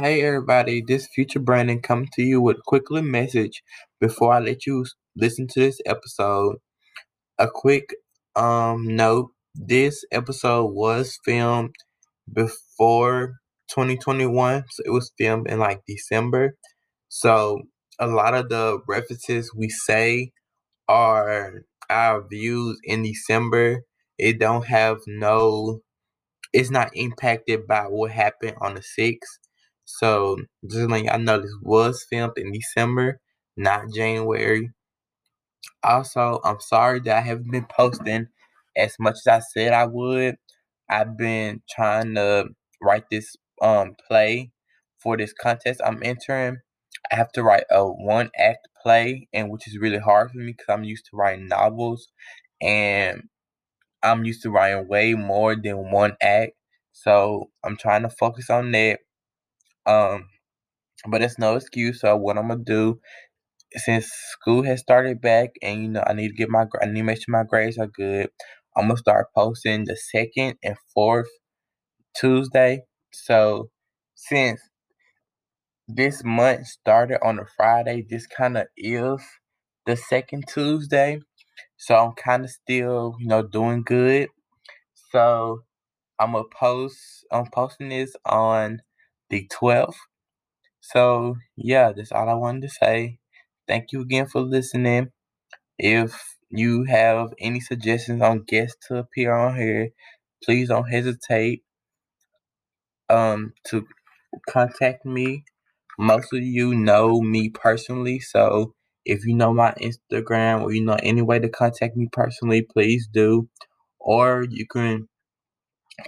Hey everybody, this future Brandon coming to you with a quick little message before I let you listen to this episode. A quick um note, this episode was filmed before 2021, so it was filmed in like December. So a lot of the references we say are our views in December. It don't have no it's not impacted by what happened on the sixth. So just letting y'all know this was filmed in December, not January. Also, I'm sorry that I haven't been posting as much as I said I would. I've been trying to write this um play for this contest I'm entering. I have to write a one act play, and which is really hard for me because I'm used to writing novels, and I'm used to writing way more than one act. So I'm trying to focus on that. Um, but it's no excuse. So what I'm gonna do, since school has started back, and you know I need to get my I need to make sure my grades are good. I'm gonna start posting the second and fourth Tuesday. So since this month started on a Friday, this kind of is the second Tuesday. So I'm kind of still, you know, doing good. So I'm gonna post. I'm posting this on the 12th. So yeah, that's all I wanted to say. Thank you again for listening. If you have any suggestions on guests to appear on here, please don't hesitate um to contact me. Most of you know me personally, so if you know my Instagram or you know any way to contact me personally, please do. Or you can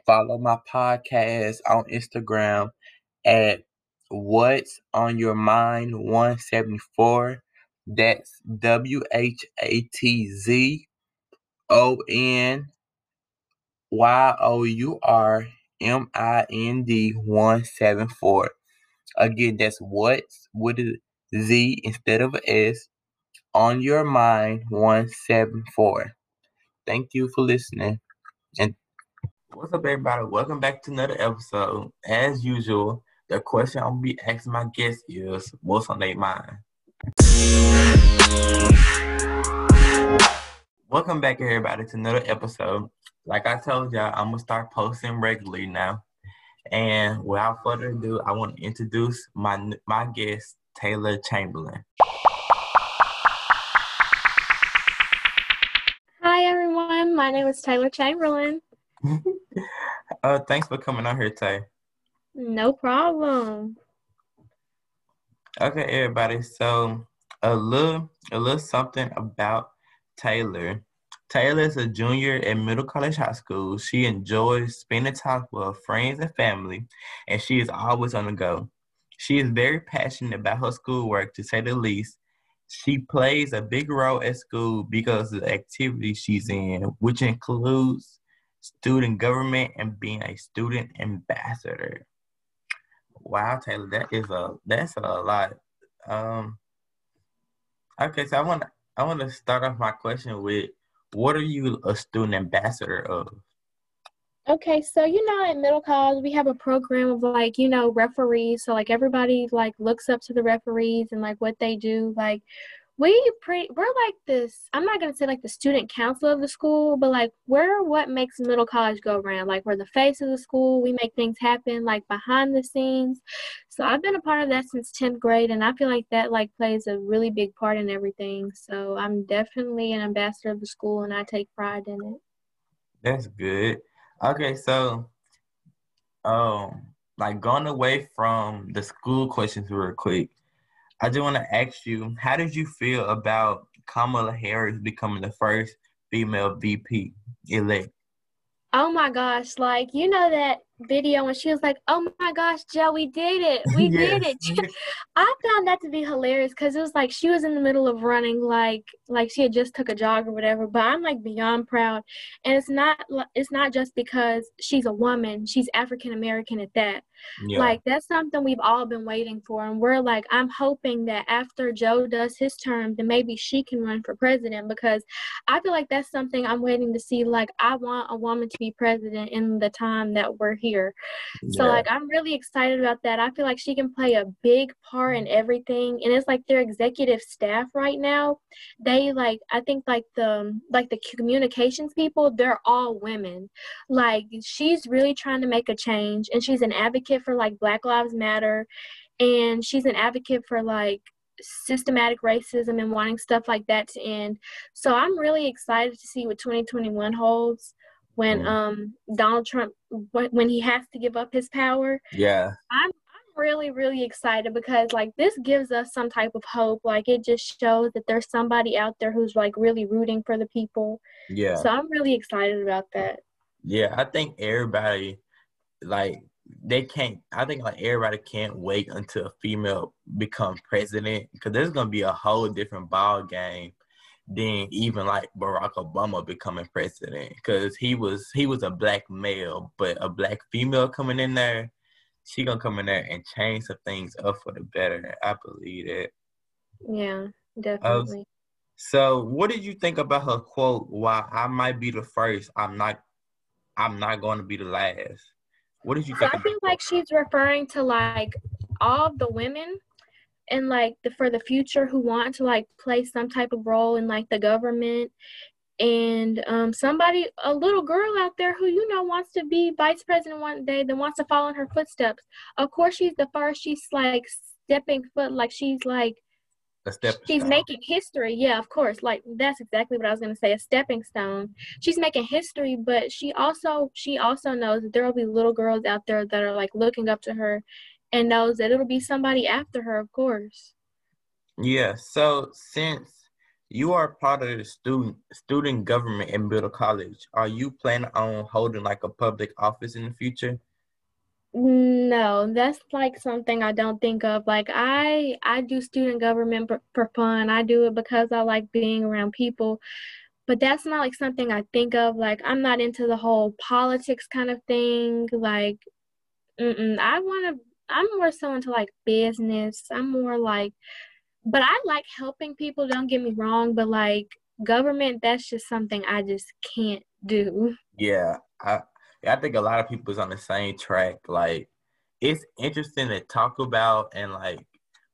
follow my podcast on Instagram at What's on Your Mind 174. That's W H A T Z O N Y O U R M I N D 174. Again, that's what's with a Z instead of a S on your mind 174. Thank you for listening. And what's up, everybody? Welcome back to another episode. As usual, the question I'm gonna be asking my guests is what's on their mind? Welcome back, everybody, to another episode. Like I told y'all, I'm gonna start posting regularly now. And without further ado, I want to introduce my my guest, Taylor Chamberlain. Hi everyone, my name is Taylor Chamberlain. uh, thanks for coming on here, Tay. No problem. Okay, everybody. So a little a little something about Taylor. Taylor is a junior at Middle College High School. She enjoys spending time with friends and family, and she is always on the go. She is very passionate about her schoolwork, to say the least. She plays a big role at school because of the activities she's in, which includes student government and being a student ambassador. Wow, Taylor, that is a that's a lot. Um, okay, so I want I want to start off my question with what are you a student ambassador of? Okay, so you know, at middle college, we have a program of like, you know, referees. So like everybody like looks up to the referees and like what they do. Like we pretty we're like this i'm not going to say like the student council of the school but like we're what makes middle college go around like we're the face of the school. We make things happen like behind the scenes. So i've been a part of that since 10th grade and i feel like that like plays a really big part in everything. So i'm definitely an ambassador of the school and i take pride in it. That's good. Okay so um like going away from the school questions real quick I just want to ask you, how did you feel about Kamala Harris becoming the first female VP elect? Oh my gosh, like you know that video and she was like, "Oh my gosh, Joe, we did it, we yes. did it." I found that to be hilarious because it was like she was in the middle of running, like like she had just took a jog or whatever. But I'm like beyond proud, and it's not it's not just because she's a woman; she's African American at that. Yeah. Like that's something we've all been waiting for, and we're like, I'm hoping that after Joe does his term, then maybe she can run for president because I feel like that's something I'm waiting to see. Like I want a woman to be president in the time that we're here here. So Yeah. like I'm really excited about that. I feel like she can play a big part in everything. And it's like their executive staff right now, they like I think like the um, like the communications people, they're all women. Like she's really trying to make a change and she's an advocate for like Black Lives Matter and she's an advocate for like systematic racism and wanting stuff like that to end. So I'm really excited to see what 2021 holds when Mm. um Donald Trump when, when he has to give up his power. Yeah. I'm I'm really really excited because like this gives us some type of hope. Like it just shows that there's somebody out there who's like really rooting for the people. Yeah. So I'm really excited about that. Yeah, I think everybody like they can't. I think like everybody can't wait until a female become president because there's gonna be a whole different ball game than even like Barack Obama becoming president because he was he was a black male, but a black female coming in there, she gonna come in there and change some things up for the better. I believe it. Yeah, definitely. So, what did you think about her quote? While I might be the first, I'm not. I'm not going to be the last. What did you think? I feel like she's referring to like all the women and like the for the future who want to like play some type of role in like the government and um somebody a little girl out there who you know wants to be vice president one day that wants to follow in her footsteps. Of course she's the first she's like stepping foot like she's like a step. she's making history yeah of course like that's exactly what i was going to say a stepping stone she's making history but she also she also knows that there will be little girls out there that are like looking up to her and knows that it'll be somebody after her of course Yeah. So, since you are part of the student student government in Middle College, are you planning on holding like a public office in the future? no that's like something i don't think of like i i do student government for, fun i do it because i like being around people but that's not like something i think of like i'm not into the whole politics kind of thing like Mm-mm. I want to. I'm more so into like business. I'm more like, but I like helping people. Don't get me wrong, but like government, that's just something I just can't do. Yeah, I I think a lot of people is on the same track. Like, it's interesting to talk about and like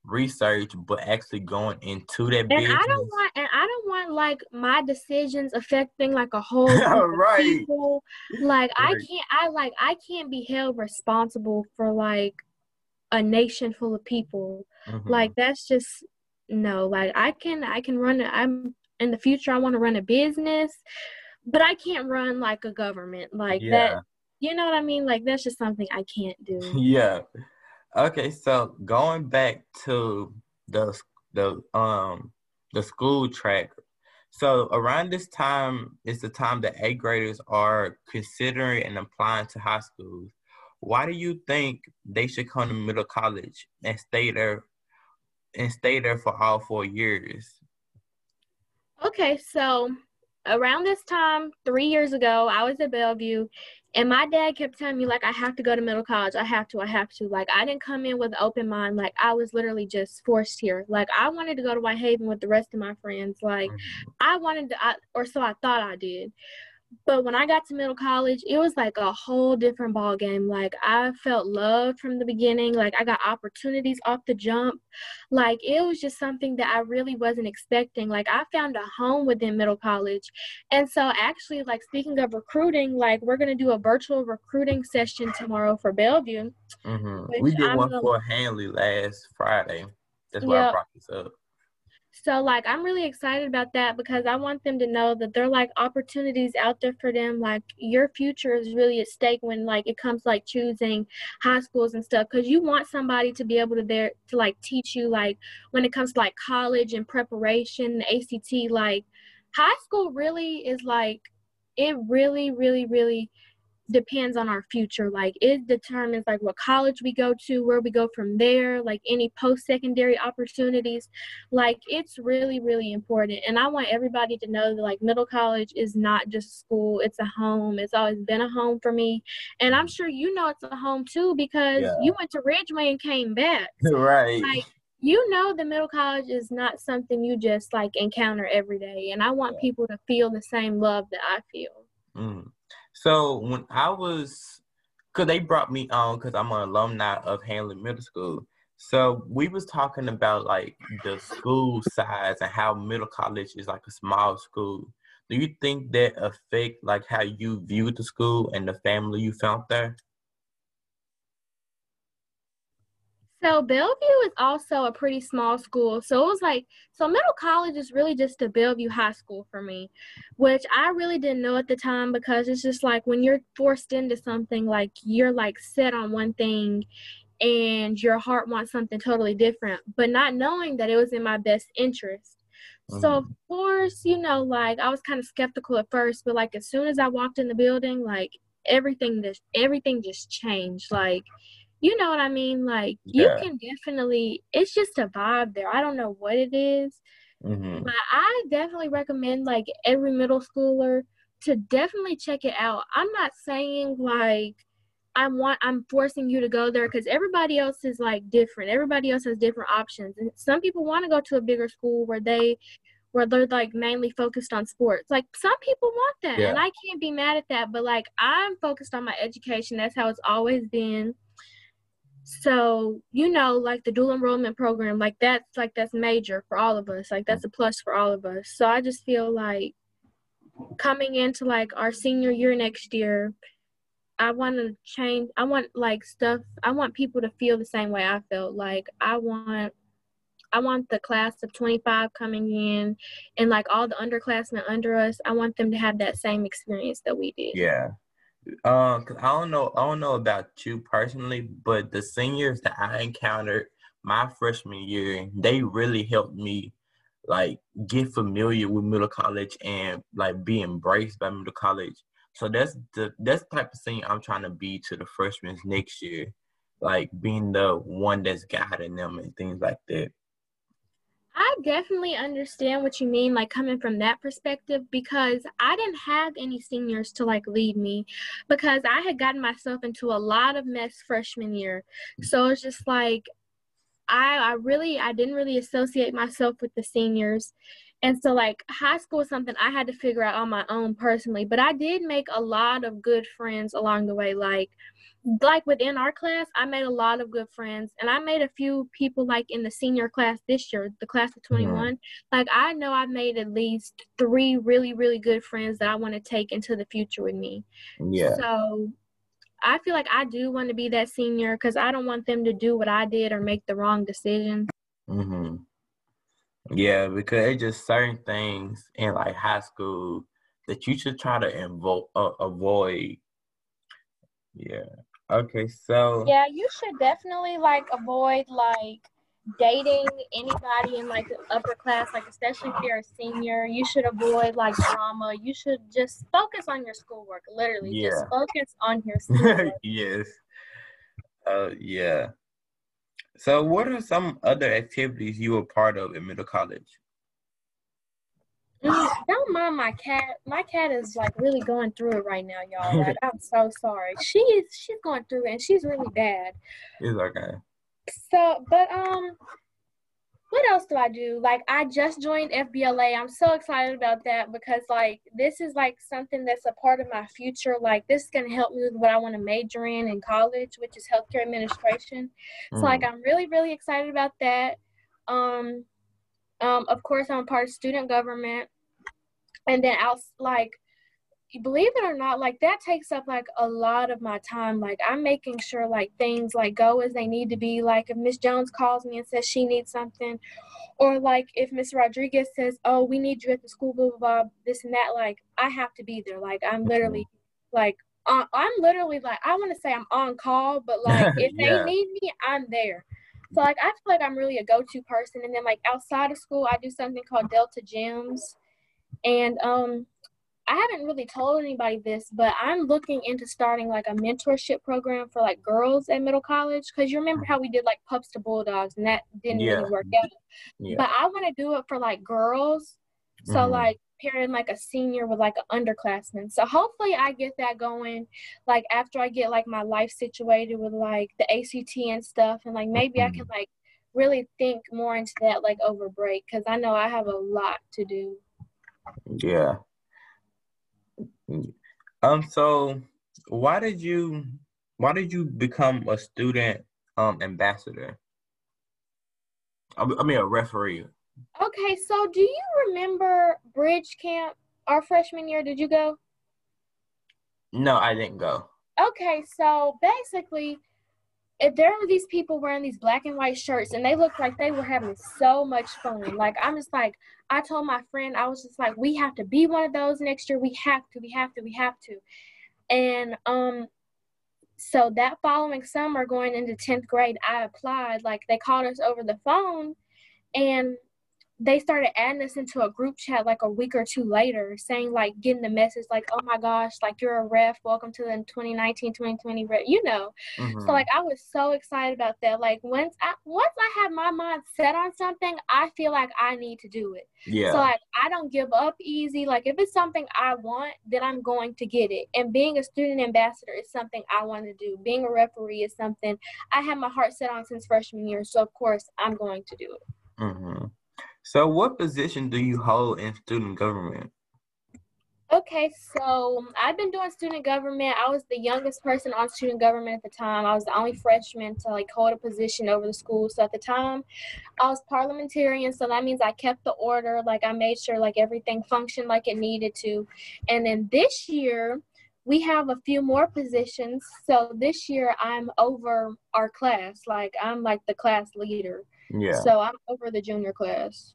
research, but actually going into that And business. I don't want, and I don't want like my decisions affecting like a whole Right. people. Like I can't, I like I can't be held responsible for like a nation full of people. Mhm. like that's just no like i can i can run I'm in the future i want to run a business but i can't run like a government like yeah. that you know what i mean like that's just something i can't do Yeah. Okay, so going back to the the um the school track. So around this time is the time that eighth graders are considering and applying to high schools. Why do you think they should come to middle college and stay there and stay there for all four years? okay so around this time three years ago i was at bellevue and my dad kept telling me like i have to go to middle college. I have to i have to. Like i didn't come in with an open mind. Like i was literally just forced here. Like i wanted to go to whitehaven with the rest of my friends. Like mm-hmm. I wanted to, I, or so I thought I did. But when I got to middle college, it was like a whole different ball game. Like I felt loved from the beginning. Like I got opportunities off the jump. Like it was just something that I really wasn't expecting. Like I found a home within middle college. And so actually, like speaking of recruiting, like we're gonna do a virtual recruiting session tomorrow for Bellevue. Mm-hmm. We did I'm one gonna- for Hanley last Friday. That's why I brought this up. So like I'm really excited about that because I want them to know that there are like opportunities out there for them. Like your future is really at stake when like it comes like choosing high schools and stuff because you want somebody to be able to there to like teach you like when it comes to like college and preparation, the ACT, like high school really is like it really, really, really depends on our future. Like it determines like what college we go to, where we go from there, like any post-secondary opportunities. Like it's really, really important. And I want everybody to know that like middle college is not just school, it's a home. It's always been a home for me. And I'm sure you know it's a home too because Yeah. you went to Ridgeway and came back. right. Like you know the middle college is not something you just like encounter every day. And I want Yeah. people to feel the same love that I feel. Mm. So when I was because they brought me on because I'm an alumni of Hanley Middle School. So we was talking about like the school size and how middle college is like a small school. Do you think that affect like how you view the school and the family you found there? So Bellevue is also a pretty small school. So it was like, so middle college is really just a Bellevue high school for me, which I really didn't know at the time because it's just like when you're forced into something, like you're like set on one thing and your heart wants something totally different, but not knowing that it was in my best interest. Mm-hmm. So of course, you know, like I was kind of skeptical at first, but like as soon as I walked in the building, like everything just everything just changed. Like, you know what I mean? Like yeah. you can definitely it's just a vibe there. I don't know what it is, mm-hmm. but I definitely recommend like every middle schooler to definitely check it out. I'm not saying like I want I'm forcing you to go there because everybody else is like different. Everybody else has different options, and some people want to go to a bigger school where they where they're like mainly focused on sports. Like some people want that, yeah. and I can't be mad at that. But like I'm focused on my education. That's how it's always been. So you know, like the dual enrollment program, like that's like that's major for all of us. Like that's a plus for all of us. So I just feel like coming into like our senior year next year I want to change. I want like stuff. I want people to feel the same way I felt. Like I want, I want the class of 25 coming in, and like all the underclassmen under us. I want them to have that same experience that we did. Yeah. Um, cause I don't know. I don't know about you personally, but the seniors that I encountered my freshman year, they really helped me like get familiar with middle college and like be embraced by middle college so that's the that's the type of thing I'm trying to be to the freshmen next year, like being the one that's guiding them and things like that. I definitely understand what you mean, like coming from that perspective, because I didn't have any seniors to like lead me because I had gotten myself into a lot of mess freshman year. Mm. So it's just like I I really I didn't really associate myself with the seniors and so, like, high school is something I had to figure out on my own personally. But I did make a lot of good friends along the way. Like, like within our class, I made a lot of good friends, and I made a few people like in the senior class this year, the class of 21. Mm-hmm. Like, I know I've made at least three really, really good friends that I want to take into the future with me. Yeah. So, I feel like I do want to be that senior because I don't want them to do what I did or make the wrong decision. Mm-hmm. Yeah, because it's just certain things in like high school that you should try to invo- uh, avoid. Yeah. Okay, so yeah, you should definitely like avoid like dating anybody in like the upper class, like especially if you're a senior. You should avoid like drama. You should just focus on your schoolwork. Literally, yeah. just focus on your schoolwork. yes. Uh, yeah. So, what are some other activities you were part of in middle college? Don't mind my cat. My cat is like really going through it right now, y'all. Like, I'm so sorry. She's she's going through it, and she's really bad. It's okay. So, but um, what else do I do? Like I just joined FBLA. I'm so excited about that because like this is like something that's a part of my future. Like this is gonna help me with what I want to major in in college, which is healthcare administration. Mm. So like mm. I'm really really excited about that. Um, um, of course I'm part of student government, and then I'll like believe it or not, like that takes up like a lot of my time. Like I'm making sure like things like go as they need to be. Like if Miss Jones calls me and says she needs something, or like if Miss Rodriguez says, "Oh, we need you at the school," blah blah blah, this and that. Like I have to be there. Like I'm literally like uh, I'm literally like I want to say I'm on call, but like if yeah. they need me, I'm there. So like I feel like I'm really a go-to person. And then like outside of school, I do something called Delta GEMS, and um I haven't really told anybody this, but I'm looking into starting like a mentorship program for like girls at middle college. Cause you remember how we did like pups to bulldogs and that didn't yeah. really work out. Yeah. But I want to do it for like girls. So mm-hmm. like pairing like a senior with like an underclassman. So hopefully I get that going like after I get like my life situated with like the ACT and stuff. And like maybe mm-hmm. I can like really think more into that like over break. Cause I know I have a lot to do. Yeah. Um. So, why did you Why did you become a student um ambassador? I I mean, a referee. Okay, so do you remember Bridge Camp our freshman year? Did you go? No, I didn't go. Okay, so basically, if there were these people wearing these black and white shirts, and they looked like they were having so much fun. Like I'm just like, I told my friend, I was just like, we have to be one of those next year. We have to, we have to, we have to. And um, so that following summer, going into tenth grade, I applied. Like they called us over the phone, and they started adding us into a group chat like a week or two later saying like getting the message like oh my gosh like you're a ref. Welcome to the 2019 2020 ref you know? Mm-hmm. so like i was so excited about that. Like once i once i have my mind set on something i feel like i need to do it. Yeah. so like i don't give up easy. Like if it's something i want then i'm going to get it. And being a student ambassador is something i want to do. Being a referee is something i have my heart set on since freshman year. So of course i'm going to do it. Mm-hmm. So, what position do you hold in student government? Okay, so um, I've been doing student government. I was the youngest person on student government at the time. I was the only freshman to like hold a position over the school. So at the time, I was parliamentarian. So that means I kept the order. Like I made sure like everything functioned like it needed to. And then this year, we have a few more positions. So this year, I'm over our class. Like I'm like the class leader. Yeah. So I'm over the junior class.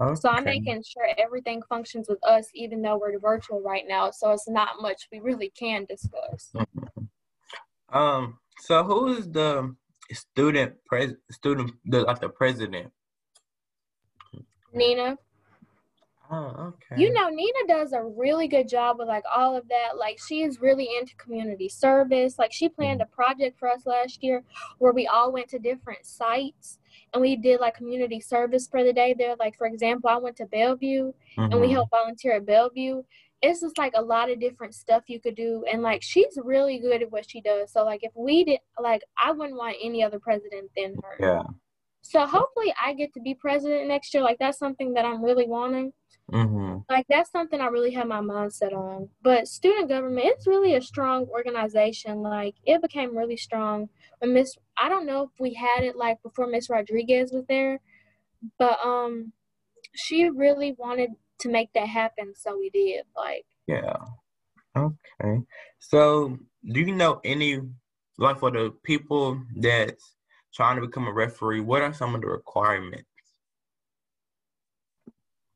Okay. So I'm making sure everything functions with us, even though we're virtual right now. So it's not much we really can discuss. Mm-hmm. Um. So who is the student pres student the like the president? Nina. Oh, okay. You know, Nina does a really good job with like all of that. Like she is really into community service. Like she planned mm-hmm. a project for us last year where we all went to different sites and we did like community service for the day there. Like for example, I went to Bellevue mm-hmm. and we mm-hmm. helped volunteer at Bellevue. It's just like a lot of different stuff you could do, and like she's really good at what she does. So like if we did, like I wouldn't want any other president than her. Yeah. So hopefully I get to be president next year. Like that's something that I'm really wanting. Mm-hmm. Like that's something I really have my mindset on. But student government, it's really a strong organization. Like it became really strong when Miss. I don't know if we had it like before Miss Rodriguez was there, but um, she really wanted to make that happen, so we did. Like yeah, okay. So do you know any like for the people that's trying to become a referee? What are some of the requirements?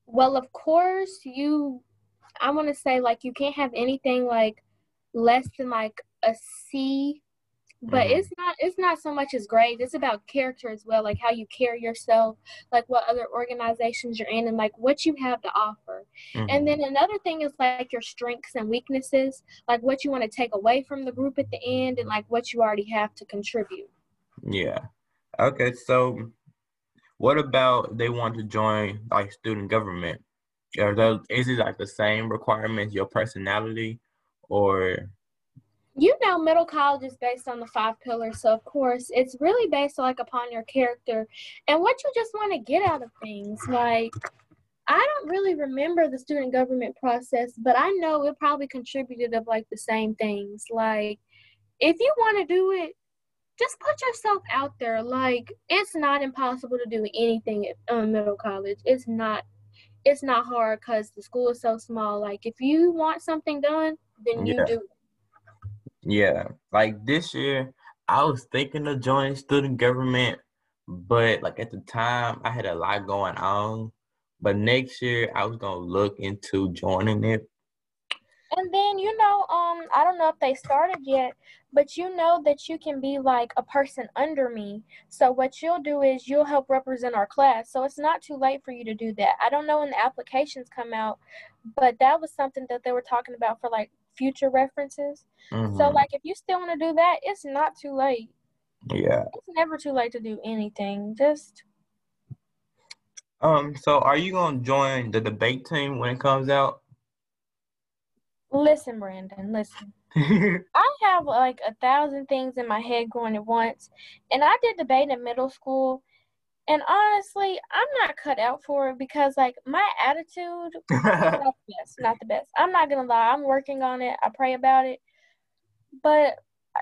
Well, of course, you, I want to say like you can't have anything like less than like a C, but mm-hmm. it's not, it's not so much as grades. It's about character as well, like how you carry yourself, like what other organizations you're in, and like what you have to offer. Mm-hmm. And then another thing is like your strengths and weaknesses, like what you want to take away from the group at the end, and like what you already have to contribute. Yeah. Okay. So what about they want to join like student government? Are those is it like the same requirements, your personality, or? You know, middle college is based on the five pillars, so of course it's really based like upon your character and what you just want to get out of things. Like, I don't really remember the student government process, but I know it probably contributed of like the same things. Like, if you want to do it, just put yourself out there. Like it's not impossible to do anything at um, middle college. It's not. It's not hard because the school is so small. Like if you want something done, then you yeah. do. Yeah, like this year, I was thinking of joining student government, but like at the time, I had a lot going on. But next year, I was gonna look into joining it and then you know, um, I don't know if they started yet, but you know that you can be like a person under me. So what you'll do is you'll help represent our class. So it's not too late for you to do that. I don't know when the applications come out, but that was something that they were talking about for like future references. Mm-hmm. So like if you still want to do that, it's not too late. Yeah. It's never too late to do anything. Just um so are you going to join the debate team when it comes out? Listen, Brandon, listen. I have like a thousand things in my head going at once. And I did debate in middle school. And honestly, I'm not cut out for it because like my attitude not the best. Not the best. I'm not gonna lie. I'm working on it. I pray about it. But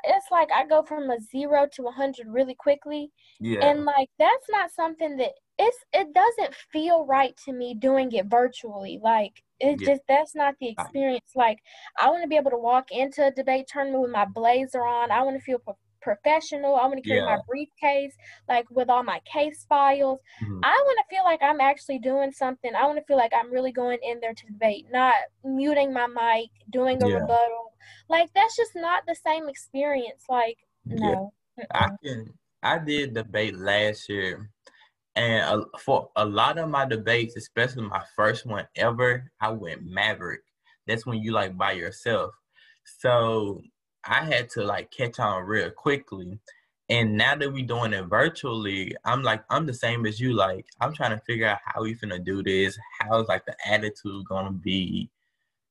it's like I go from a zero to a hundred really quickly. Yeah. And like that's not something that it's it doesn't feel right to me doing it virtually. Like it yeah. just that's not the experience. Like I want to be able to walk into a debate tournament with my blazer on. I want to feel pro- professional. I want to carry yeah. my briefcase like with all my case files. Mm-hmm. I want to feel like I'm actually doing something. I want to feel like I'm really going in there to debate, not muting my mic, doing a yeah. rebuttal. Like that's just not the same experience. Like no. I can. I did debate last year and for a lot of my debates, especially my first one ever, I went Maverick. That's when you like by yourself. So I had to like catch on real quickly. And now that we're doing it virtually, I'm like, I'm the same as you. Like, I'm trying to figure out how we finna do this. How's like the attitude gonna be?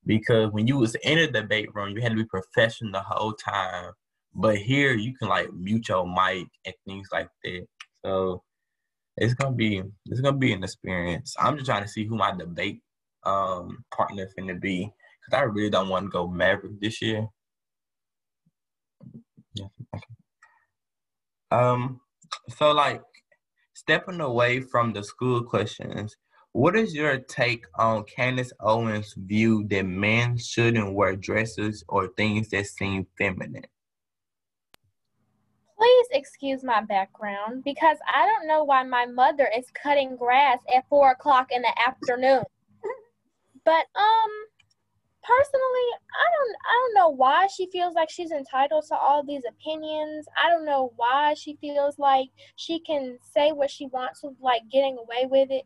Because when you was in a debate room, you had to be professional the whole time. But here you can like mute your mic and things like that. So it's gonna be it's gonna be an experience. I'm just trying to see who my debate um partner finna be because I really don't want to go Maverick this year. Um. So like stepping away from the school questions, what is your take on Candace Owens' view that men shouldn't wear dresses or things that seem feminine? Please excuse my background because I don't know why my mother is cutting grass at four o'clock in the afternoon. but um personally i don't i don't know why she feels like she's entitled to all these opinions. I don't know why she feels like she can say what she wants with like getting away with it.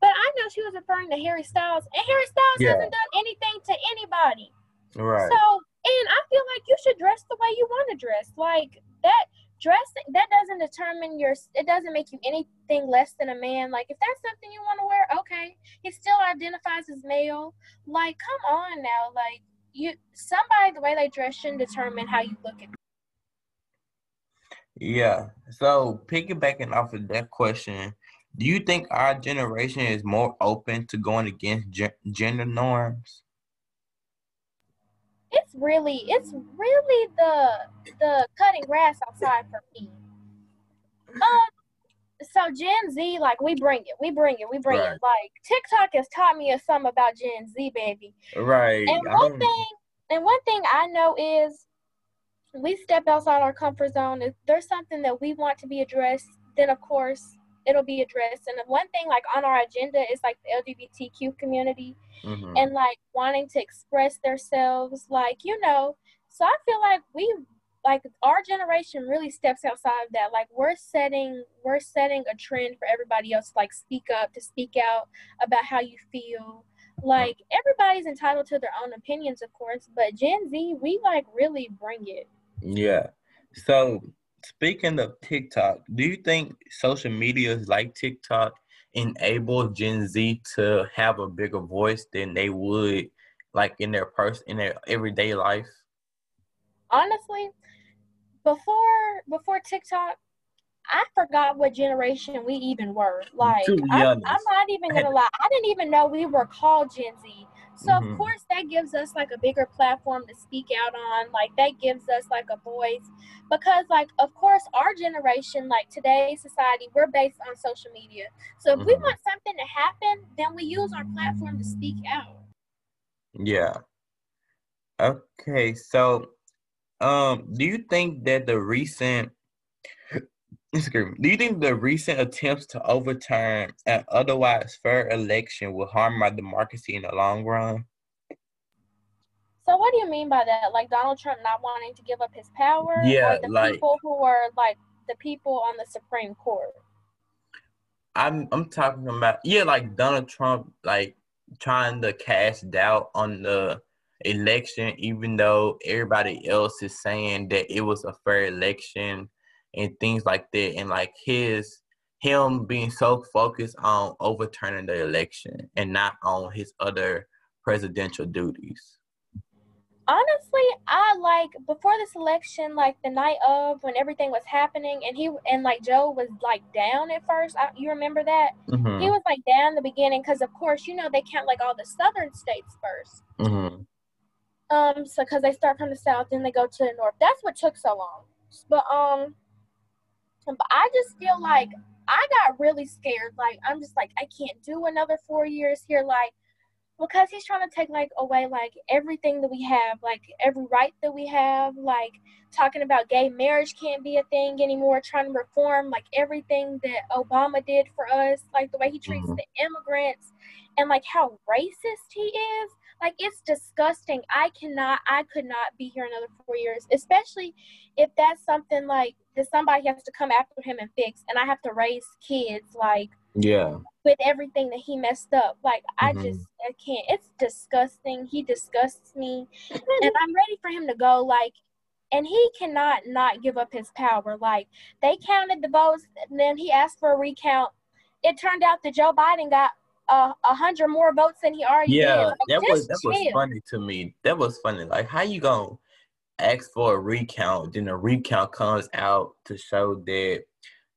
But i know she was referring to harry styles and harry styles yeah. hasn't done anything to anybody. Right. So and i feel like you should dress the way you want to dress. Like that dressing that doesn't determine your it doesn't make you anything less than a man. Like if that's something you want to wear okay. He still identifies as male. Like come on now. Like you somebody the way they dress shouldn't determine how you look at yeah. So piggybacking off of that question do you think our generation is more open to going against ge- gender norms it's really it's really the the cutting grass outside for me. Um so Gen Z, like we bring it, we bring it, we bring right. it. Like TikTok has taught me something about Gen Z, baby. Right. And one thing, and one thing I know is, we step outside our comfort zone. If there's something that we want to be addressed, then of course it'll be addressed. And one thing like on our agenda is like the LGBTQ community mm-hmm. and like wanting to express themselves, like, you know. So I feel like we like our generation really steps outside of that. Like we're setting we're setting a trend for everybody else to like speak up, to speak out about how you feel. Like everybody's entitled to their own opinions, of course, but Gen Z, we like really bring it. Yeah. So speaking of TikTok, do you think social media like TikTok enable Gen Z to have a bigger voice than they would like in their person in their everyday life? Honestly, before before TikTok, I forgot what generation we even were. Like, I, am not even gonna lie, I didn't even know we were called Gen Z. So mm-hmm. of course that gives us like a bigger platform to speak out on. Like that gives us like a voice because like of course our generation, like today's society, we're based on social media. So if mm-hmm. we want something to happen, then we use our platform to speak out. Yeah. Okay, so um do you think that the recent do you think the recent attempts to overturn an otherwise fair election will harm our democracy in the long run? So what do you mean by that? Like Donald Trump not wanting to give up his power? Yeah, or the like, people who are like the people on the Supreme Court. I'm I'm talking about yeah, like Donald Trump like trying to cast doubt on the election, even though everybody else is saying that it was a fair election and things like that and like his him being so focused on overturning the election and not on his other presidential duties honestly i like before this election like the night of when everything was happening and he and like joe was like down at first I, you remember that mm-hmm. he was like down the beginning because of course you know they count like all the southern states 1st mm-hmm. Um, so because they start from the south, then they go to the north. That's what took so long. But um, but I just feel like I got really scared. Like I'm just like I can't do another four years here. Like because he's trying to take like away like everything that we have, like every right that we have, like talking about gay marriage can't be a thing anymore, trying to reform like everything that Obama did for us, like the way he treats mm-hmm. the immigrants and like how racist he is. Like it's disgusting. I cannot I could not be here another four years, especially if that's something like that somebody has to come after him and fix and I have to raise kids like yeah. with everything that he messed up. Like mm-hmm. i just i can't it's disgusting. He disgusts me and i'm ready for him to go like and he cannot not give up his power. Like they counted the votes and then he asked for a recount. It turned out that joe biden got a uh, hundred more votes than he already yeah did. Like, that was that chill. was funny to me. That was funny. Like how you gonna ask for a recount then a recount comes out to show that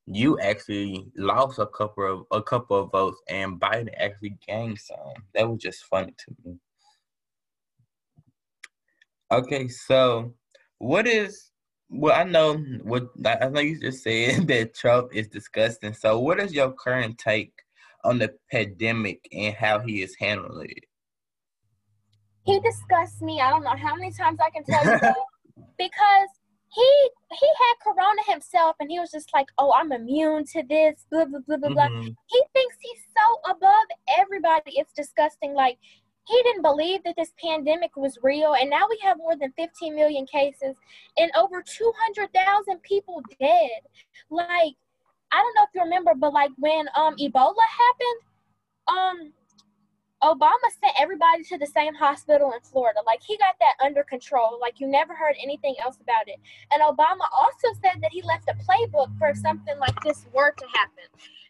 you actually lost a couple of a couple of votes and Biden actually gained some. That was just funny to me. Okay, so what is well I know what I know you just said that Trump is disgusting. So what is your current take on the pandemic and how he is handling it? He disgusts me. I don't know how many times I can tell you that. because he he had corona himself and he was just like oh i'm immune to this blah blah blah blah mm-hmm. blah he thinks he's so above everybody it's disgusting like he didn't believe that this pandemic was real and now we have more than 15 million cases and over 200,000 people dead like i don't know if you remember but like when um ebola happened um Obama sent everybody to the same hospital in Florida. Like he got that under control. Like you never heard anything else about it. And Obama also said that he left a playbook for something like this were to happen.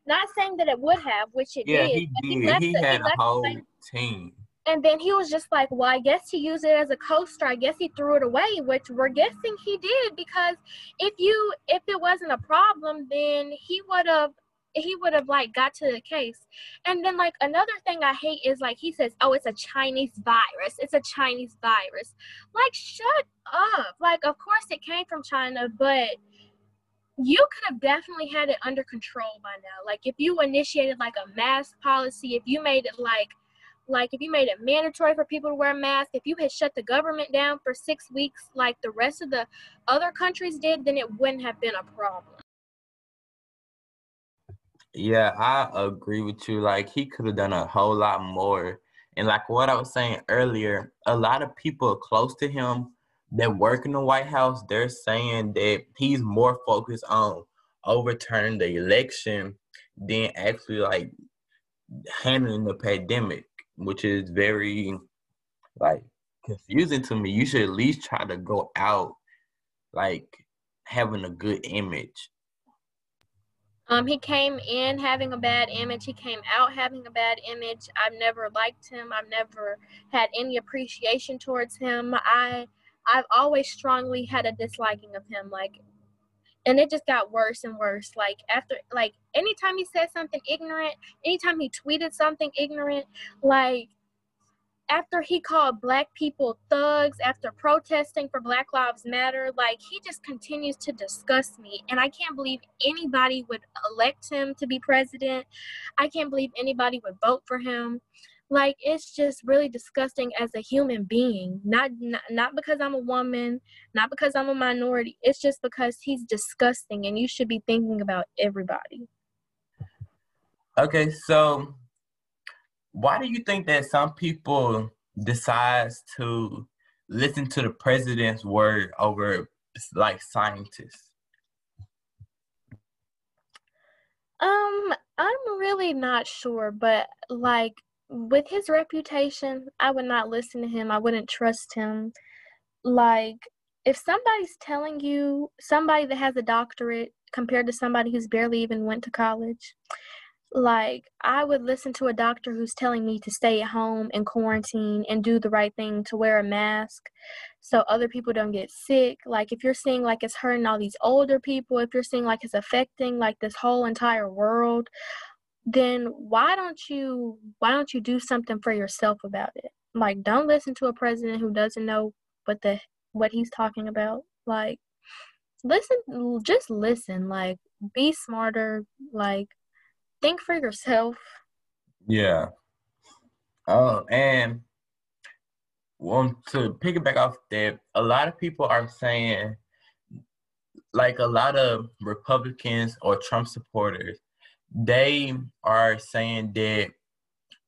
Not saying that it would have, which it yeah, did. He did. He, had he a whole team. And then he was just like, well, I guess he used it as a coaster. I guess he threw it away, which we're guessing he did because if you if it wasn't a problem, then he would have he would have like got to the case. And then like another thing I hate is like he says, "Oh, it's a Chinese virus. It's a Chinese virus." Like shut up. Like of course it came from China, but you could have definitely had it under control by now. Like if you initiated like a mask policy, if you made it like like if you made it mandatory for people to wear masks, if you had shut the government down for 6 weeks like the rest of the other countries did, then it wouldn't have been a problem. Yeah, I agree with you. Like he could have done a whole lot more. And like what I was saying earlier, a lot of people close to him that work in the White House, they're saying that he's more focused on overturning the election than actually like handling the pandemic, which is very like confusing to me. You should at least try to go out like having a good image um, he came in having a bad image. He came out having a bad image. I've never liked him. I've never had any appreciation towards him. I I've always strongly had a disliking of him. Like, and it just got worse and worse. Like after, like anytime he said something ignorant, anytime he tweeted something ignorant, like after he called black people thugs after protesting for Black Lives Matter, like he just continues to disgust me. And I can't believe anybody would elect him to be president. I can't believe anybody would vote for him. Like it's just really disgusting as a human being. Not, not not because I'm a woman, not because I'm a minority. It's just because he's disgusting and you should be thinking about everybody. Okay, so why do you think that some people decides to listen to the president's word over like scientists? Um, I'm really not sure, but like with his reputation, I would not listen to him. I wouldn't trust him. Like if somebody's telling you somebody that has a doctorate compared to somebody who's barely even went to college, like I would listen to a doctor who's telling me to stay at home and quarantine and do the right thing to wear a mask so other people don't get sick. Like if you're seeing like it's hurting all these older people, if you're seeing like it's affecting like this whole entire world, then why don't you why don't you do something for yourself about it? like don't listen to a president who doesn't know what the what he's talking about. Like listen just listen. Like be smarter. Like think for yourself. Yeah. Oh, and want to piggyback off that, a lot of people are saying, like a lot of Republicans or Trump supporters, they are saying that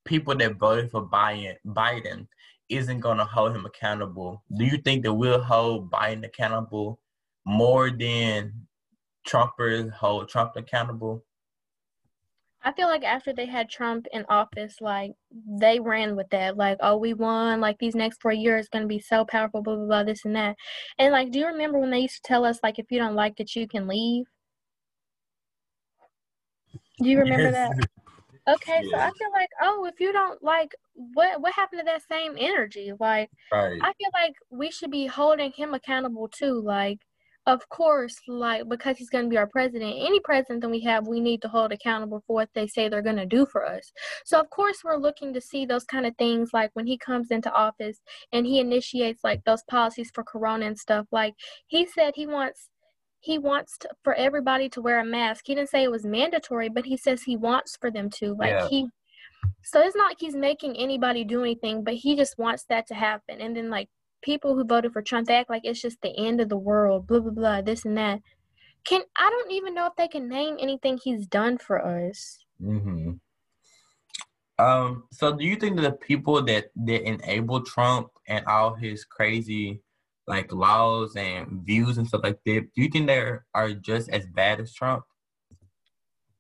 people that voted for Biden, Biden isn't going to hold him accountable. Do you think that we'll hold Biden accountable more than Trumpers hold Trump accountable? I feel like after they had Trump in office, like they ran with that, like, oh, we won, like these next four years going to be so powerful, blah, blah, blah, this and that. And like, do you remember when they used to tell us, like, if you don't like it, you can leave? Do you remember yes. that? Okay, yes. so I feel like, oh, if you don't like, what what happened to that same energy? Like, right. I feel like we should be holding him accountable too. Like, of course, like because he's going to be our president, any president that we have, we need to hold accountable for what they say they're going to do for us. So, of course, we're looking to see those kind of things like when he comes into office and he initiates like those policies for Corona and stuff. Like he said, he wants he wants to, for everybody to wear a mask. He didn't say it was mandatory, but he says he wants for them to. Like yeah. he so it's not like he's making anybody do anything, but he just wants that to happen. And then like people who voted for Trump, they act like it's just the end of the world, blah blah blah, this and that. Can I don't even know if they can name anything he's done for us. Mm-hmm. Um. So, do you think that the people that that enable Trump and all his crazy like laws and views and stuff like that, do you think they are just as bad as Trump?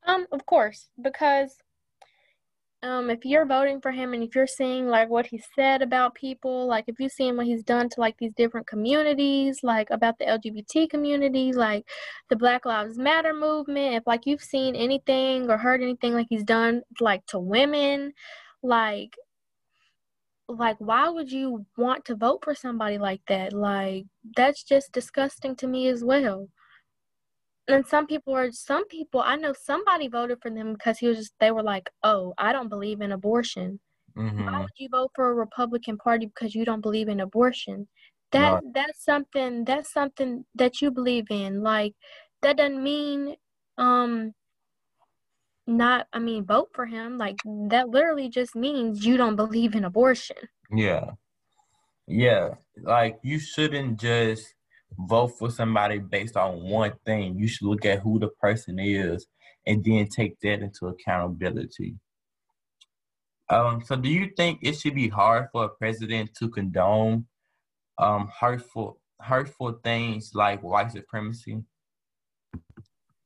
Um, of course, because um, if you're voting for him and if you're seeing like what he said about people, like if you see what he's done to like these different communities, like about the LGBT community, like the Black Lives Matter movement, if like you've seen anything or heard anything like he's done like to women, like like why would you want to vote for somebody like that? Like that's just disgusting to me as well and some people are some people i know somebody voted for them because he was just they were like oh i don't believe in abortion. Mm-hmm. why would you vote for a republican party because you don't believe in abortion? That that's something that's something that you believe in. Like that doesn't mean um not i mean vote for him. Like that literally just means you don't believe in abortion. Yeah. Yeah. Like you shouldn't just vote for somebody based on one thing. You should look at who the person is and then take that into accountability. Um, so do you think it should be hard for a president to condone um, hurtful hurtful things like white supremacy?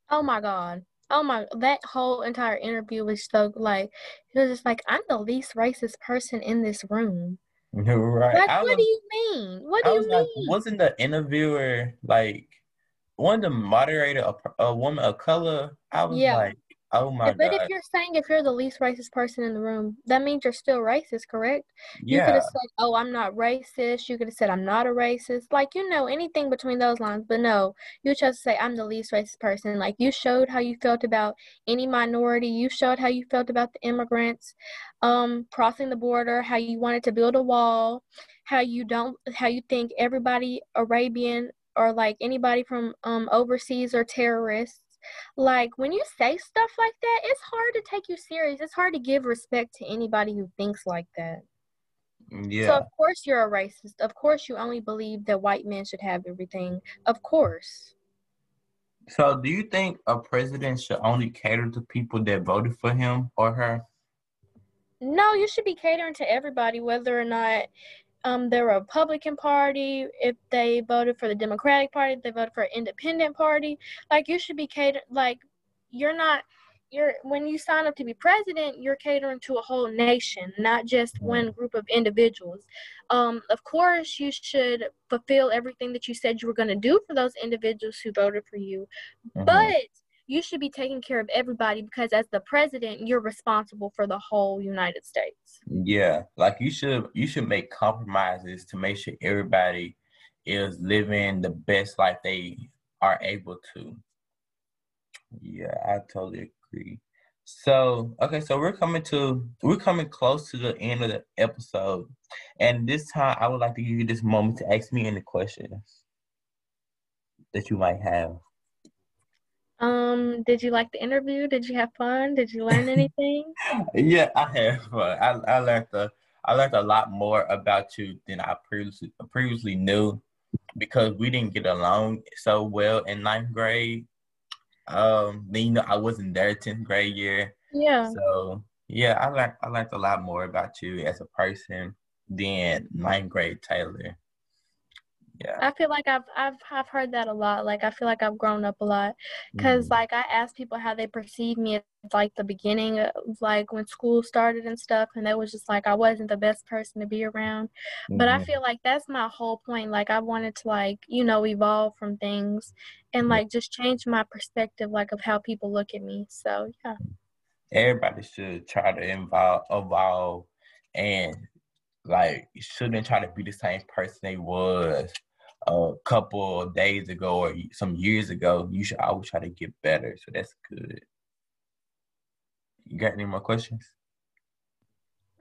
Oh my god. Oh my that whole entire interview was so like it was just like I'm the least racist person in this room. Right. Like, what do you mean? What do you mean? Like, wasn't the interviewer like one of the moderator a, a woman of color? I was yeah. like, Oh my but god! But if you're saying if you're the least racist person in the room, that means you're still racist, correct? Yeah. You could have said, "Oh, I'm not racist." You could have said, "I'm not a racist." Like you know anything between those lines, but no, you chose to say, "I'm the least racist person." Like you showed how you felt about any minority. You showed how you felt about the immigrants, um, crossing the border. How you wanted to build a wall. How you don't. How you think everybody Arabian or like anybody from um overseas are terrorists like when you say stuff like that, it's hard to take you serious. It's hard to give respect to anybody who thinks like that. Mm, yeah. So of course you're a racist. Of course you only believe that white men should have everything. Of course. So do you think a president should only cater to people that voted for him or her? No, you should be catering to everybody, whether or not um, the Republican Party, if they voted for the Democratic Party, if they voted for an independent party, like you should be catered. Like you're not. You're when you sign up to be president, you're catering to a whole nation, not just one group of individuals. Um, of course, you should fulfill everything that you said you were going to do for those individuals who voted for you, mm-hmm. but you should be taking care of everybody because as the president you're responsible for the whole united states. Yeah like you should you should make compromises to make sure everybody is living the best life they are able to. Yeah i totally agree. So okay, so we're coming to we're coming close to the end of the episode, and this time I would like to give you this moment to ask me any questions that you might have. Um, did you like the interview? Did you have fun? Did you learn anything? yeah, I have fun. I I learned a I learned a lot more about you than I previously previously knew because we didn't get along so well in ninth grade. Um, then you know I wasn't there tenth grade year. Yeah. So yeah, I learned I learned a lot more about you as a person than ninth grade Taylor. Yeah. I feel like I've I've I've heard that a lot. Like I feel like I've grown up a lot because Mhm. like I asked people how they perceive me at like the beginning of like when school started and stuff, and they was just like I wasn't the best person to be around. But I Mhm. feel like that's my whole point. Like I wanted to like you know evolve from things and like just change my perspective like of how people look at me. So yeah. Everybody should try to involve evolve and like you shouldn't try to be the same person they was a couple of days ago or some years ago. You should always try to get better. So that's good. You got any more questions?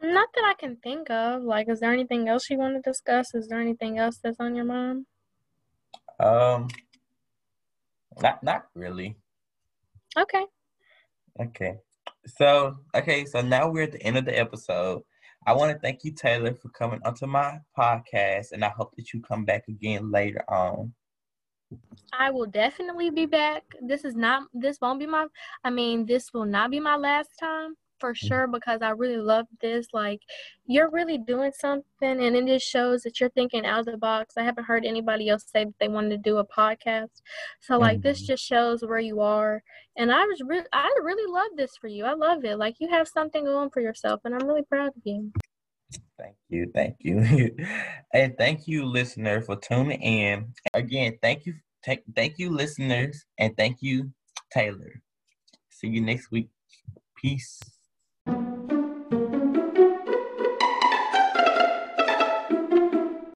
Not that I can think of. Like, is there anything else you want to discuss? Is there anything else that's on your mind? Um, not not really. Okay. Okay. So okay, so now we're at the end of the episode. I want to thank you, Taylor, for coming onto my podcast, and I hope that you come back again later on. I will definitely be back. This is not this won't be my I mean, this will not be my last time for sure because I really love this. Like you're really doing something and it just shows that you're thinking out of the box. I haven't heard anybody else say that they wanted to do a podcast. So like this Mhm. just shows where you are. And I was really I really love this for you. I love it. Like you have something going for yourself and I'm really proud of you. Thank you, thank you, and thank you, listener, for tuning in. Again, thank you, thank, thank you, listeners, and thank you, Taylor. See you next week. Peace you